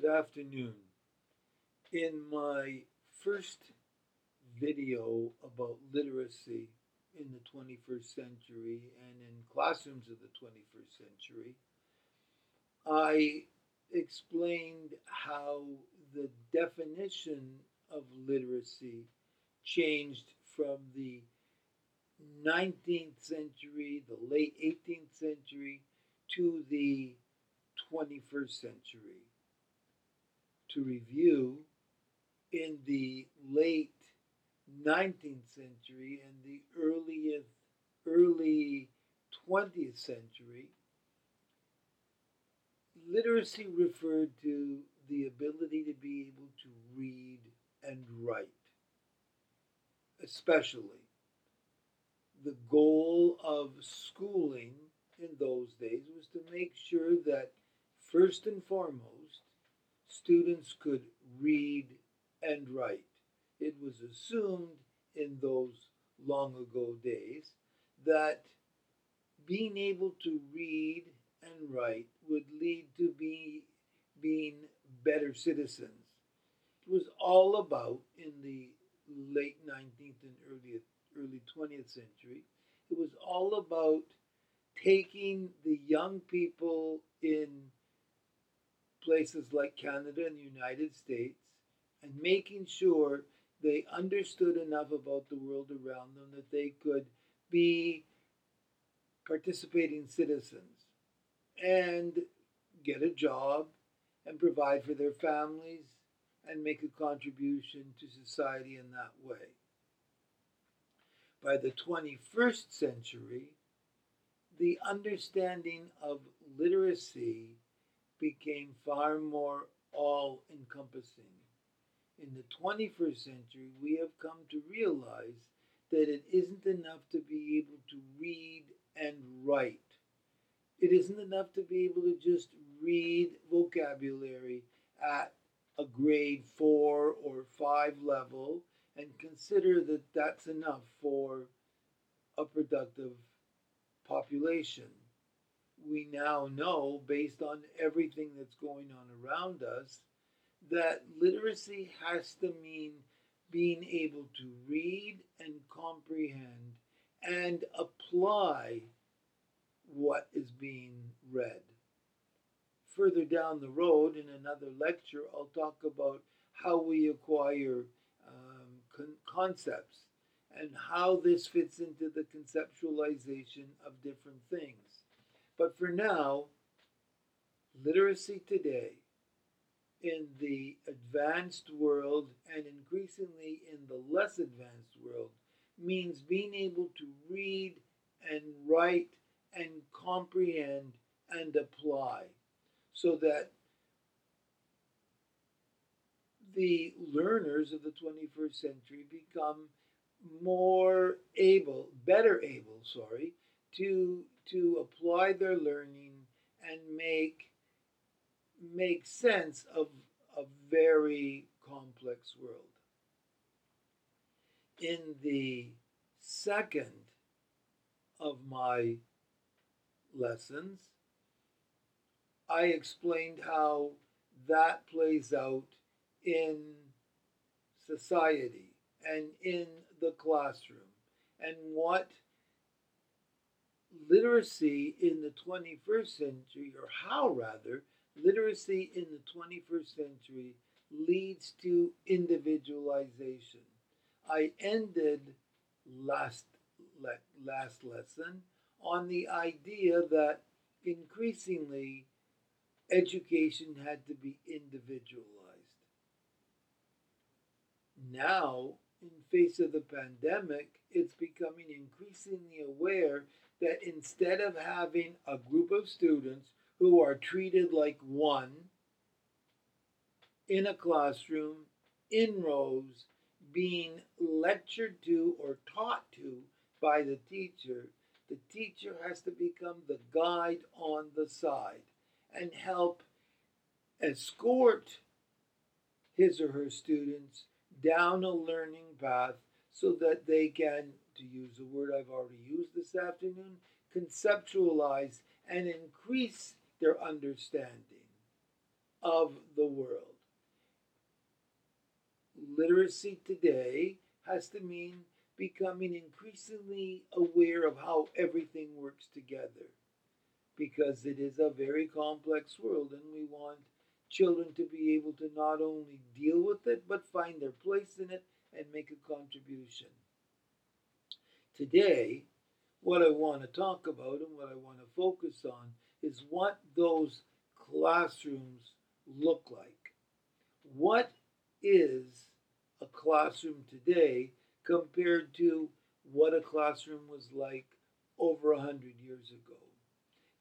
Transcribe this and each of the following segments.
Good afternoon. In my first video about literacy in the 21st century and in classrooms of the 21st century, I explained how the definition of literacy changed from the 19th century, the late 18th century, to the 21st century. To review, in the late 19th century and the earliest, early 20th century, literacy referred to the ability to be able to read and write, especially. The goal of schooling in those days was to make sure that, first and foremost, students could read and write. It was assumed in those long ago days that being able to read and write would lead to be being better citizens. It was all about in the late 19th and early early 20th century. It was all about taking the young people in places like Canada and the United States and making sure they understood enough about the world around them that they could be participating citizens and get a job and provide for their families and make a contribution to society in that way. By the 21st century, the understanding of literacy became far more all encompassing. In the 21st century, we have come to realize that it isn't enough to be able to read and write. It isn't enough to be able to just read vocabulary at a grade four or five level and consider that that's enough for a productive population. We now know, based on everything that's going on around us, that literacy has to mean being able to read and comprehend and apply what is being read. Further down the road, in another lecture, I'll talk about how we acquire um, con- concepts and how this fits into the conceptualization of different things. But for now, literacy today in the advanced world and increasingly in the less advanced world means being able to read and write and comprehend and apply so that the learners of the 21st century become more able, better able, sorry, to to apply their learning and make make sense of a very complex world. In the second of my lessons, I explained how that plays out in society and in the classroom and what literacy in the 21st century, or how rather, literacy in the 21st century leads to individualization. I ended last le- last lesson on the idea that increasingly education had to be individualized. Now, in face of the pandemic, it's becoming increasingly aware that instead of having a group of students who are treated like one in a classroom, in rows, being lectured to or taught to by the teacher, the teacher has to become the guide on the side and help escort his or her students down a learning path so that they can, to use a word I've already used this afternoon, conceptualize and increase their understanding of the world. Literacy today has to mean becoming increasingly aware of how everything works together because it is a very complex world and we want children to be able to not only deal with it but find their place in it and make a contribution. Today, what I want to talk about and what I want to focus on is what those classrooms look like. What is a classroom today compared to what a classroom was like over a hundred years ago?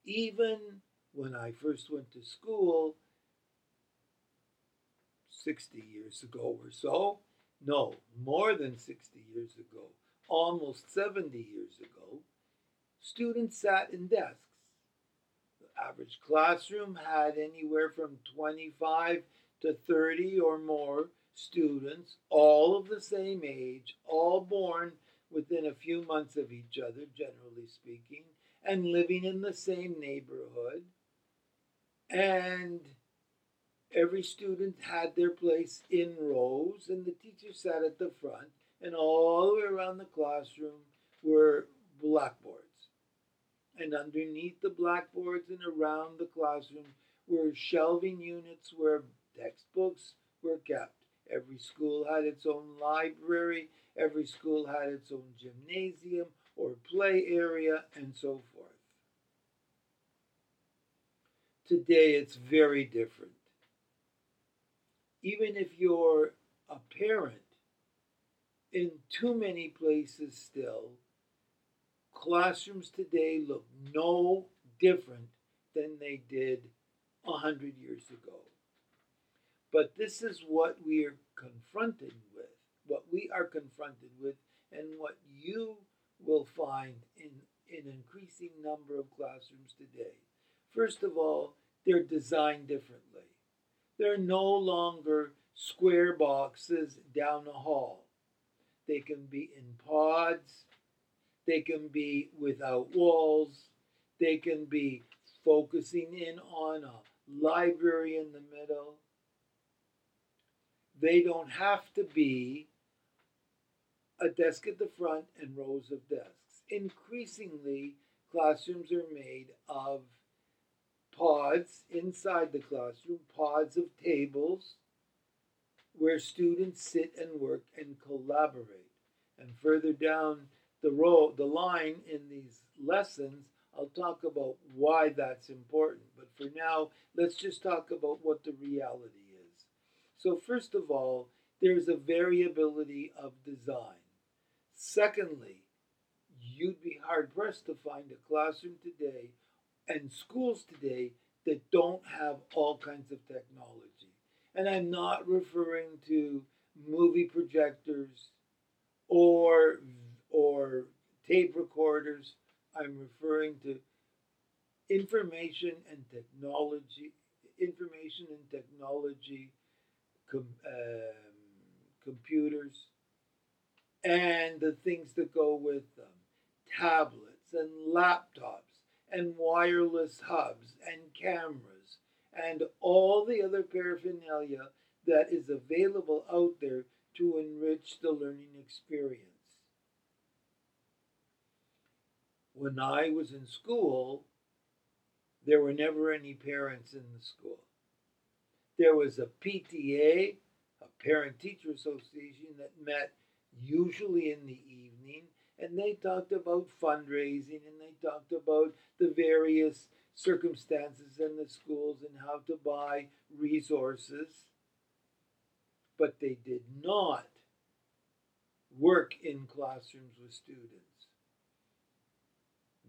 Even when I first went to school, 60 years ago or so, no, more than 60 years ago, almost 70 years ago, students sat in desks. The average classroom had anywhere from 25 to 30 or more students, all of the same age, all born within a few months of each other, generally speaking, and living in the same neighborhood. And every student had their place in rows, and the teacher sat at the front, and all the way around the classroom were blackboards. And underneath the blackboards and around the classroom were shelving units where textbooks were kept. Every school had its own library, every school had its own gymnasium or play area, and so forth. Today it's very different even if you're a parent, in too many places still, classrooms today look no different than they did a hundred years ago. But this is what we are confronted with, what we are confronted with, and what you will find in an increasing number of classrooms today. First of all, they're designed differently. They're no longer square boxes down a hall. They can be in pods. They can be without walls. They can be focusing in on a library in the middle. They don't have to be a desk at the front and rows of desks. Increasingly, classrooms are made of pods inside the classroom, pods of tables where students sit and work and collaborate. And further down the row, the line in these lessons, I'll talk about why that's important. But for now, let's just talk about what the reality is. So, first of all, there's a variability of design. Secondly, you'd be hard pressed to find a classroom today and schools today that don't have all kinds of technology. And I'm not referring to movie projectors or or tape recorders. I'm referring to information and technology, information and technology, com, um, computers, and the things that go with them, tablets and laptops and wireless hubs and cameras and all the other paraphernalia that is available out there to enrich the learning experience. When I was in school, there were never any parents in the school. There was a PTA, a parent teacher association, that met usually in the evening and they talked about fundraising and they talked about the various circumstances in the schools and how to buy resources. But they did not work in classrooms with students.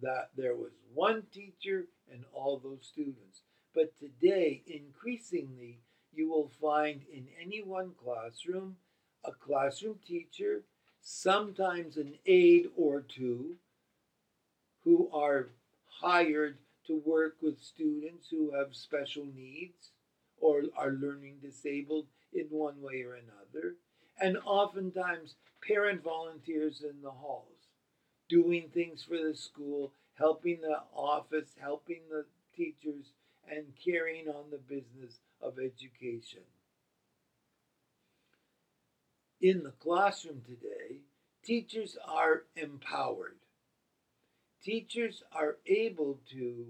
That there was one teacher and all those students. But today, increasingly, you will find in any one classroom a classroom teacher sometimes an aide or two who are hired to work with students who have special needs or are learning disabled in one way or another, and oftentimes parent volunteers in the halls doing things for the school, helping the office, helping the teachers, and carrying on the business of education. In the classroom today, teachers are empowered. Teachers are able to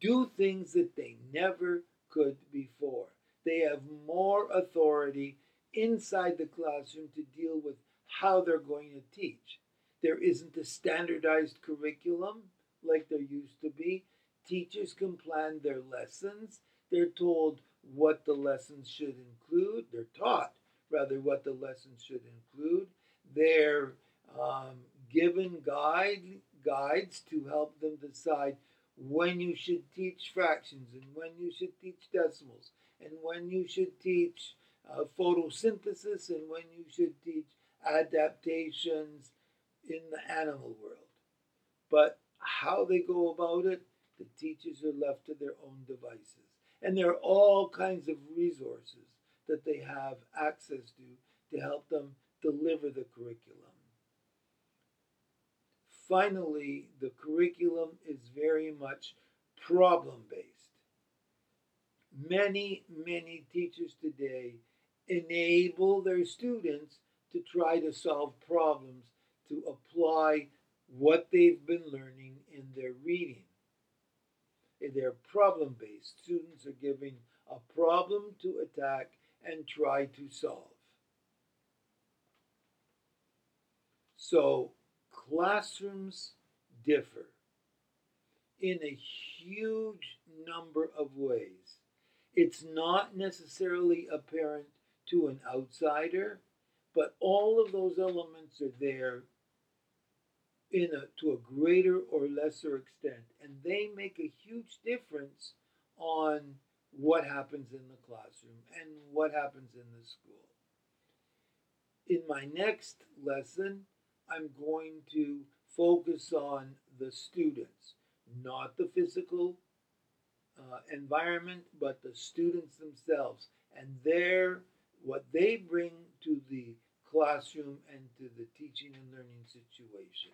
do things that they never could before. They have more authority inside the classroom to deal with how they're going to teach. There isn't a standardized curriculum like there used to be. Teachers can plan their lessons. They're told what the lessons should include. They're taught, rather, what the lessons should include. They're um, given guide, guides to help them decide when you should teach fractions and when you should teach decimals and when you should teach uh, photosynthesis and when you should teach adaptations in the animal world. But how they go about it, the teachers are left to their own devices. And there are all kinds of resources that they have access to to help them deliver the curriculum. Finally, the curriculum is very much problem based. Many, many teachers today enable their students to try to solve problems to apply what they've been learning in their reading. They're problem based. Students are given a problem to attack and try to solve. So, classrooms differ in a huge number of ways. It's not necessarily apparent to an outsider, but all of those elements are there in a, to a greater or lesser extent, and they make a huge difference on what happens in the classroom and what happens in the school. In my next lesson, I'm going to focus on the students, not the physical uh, environment, but the students themselves and their what they bring to the classroom and to the teaching and learning situation.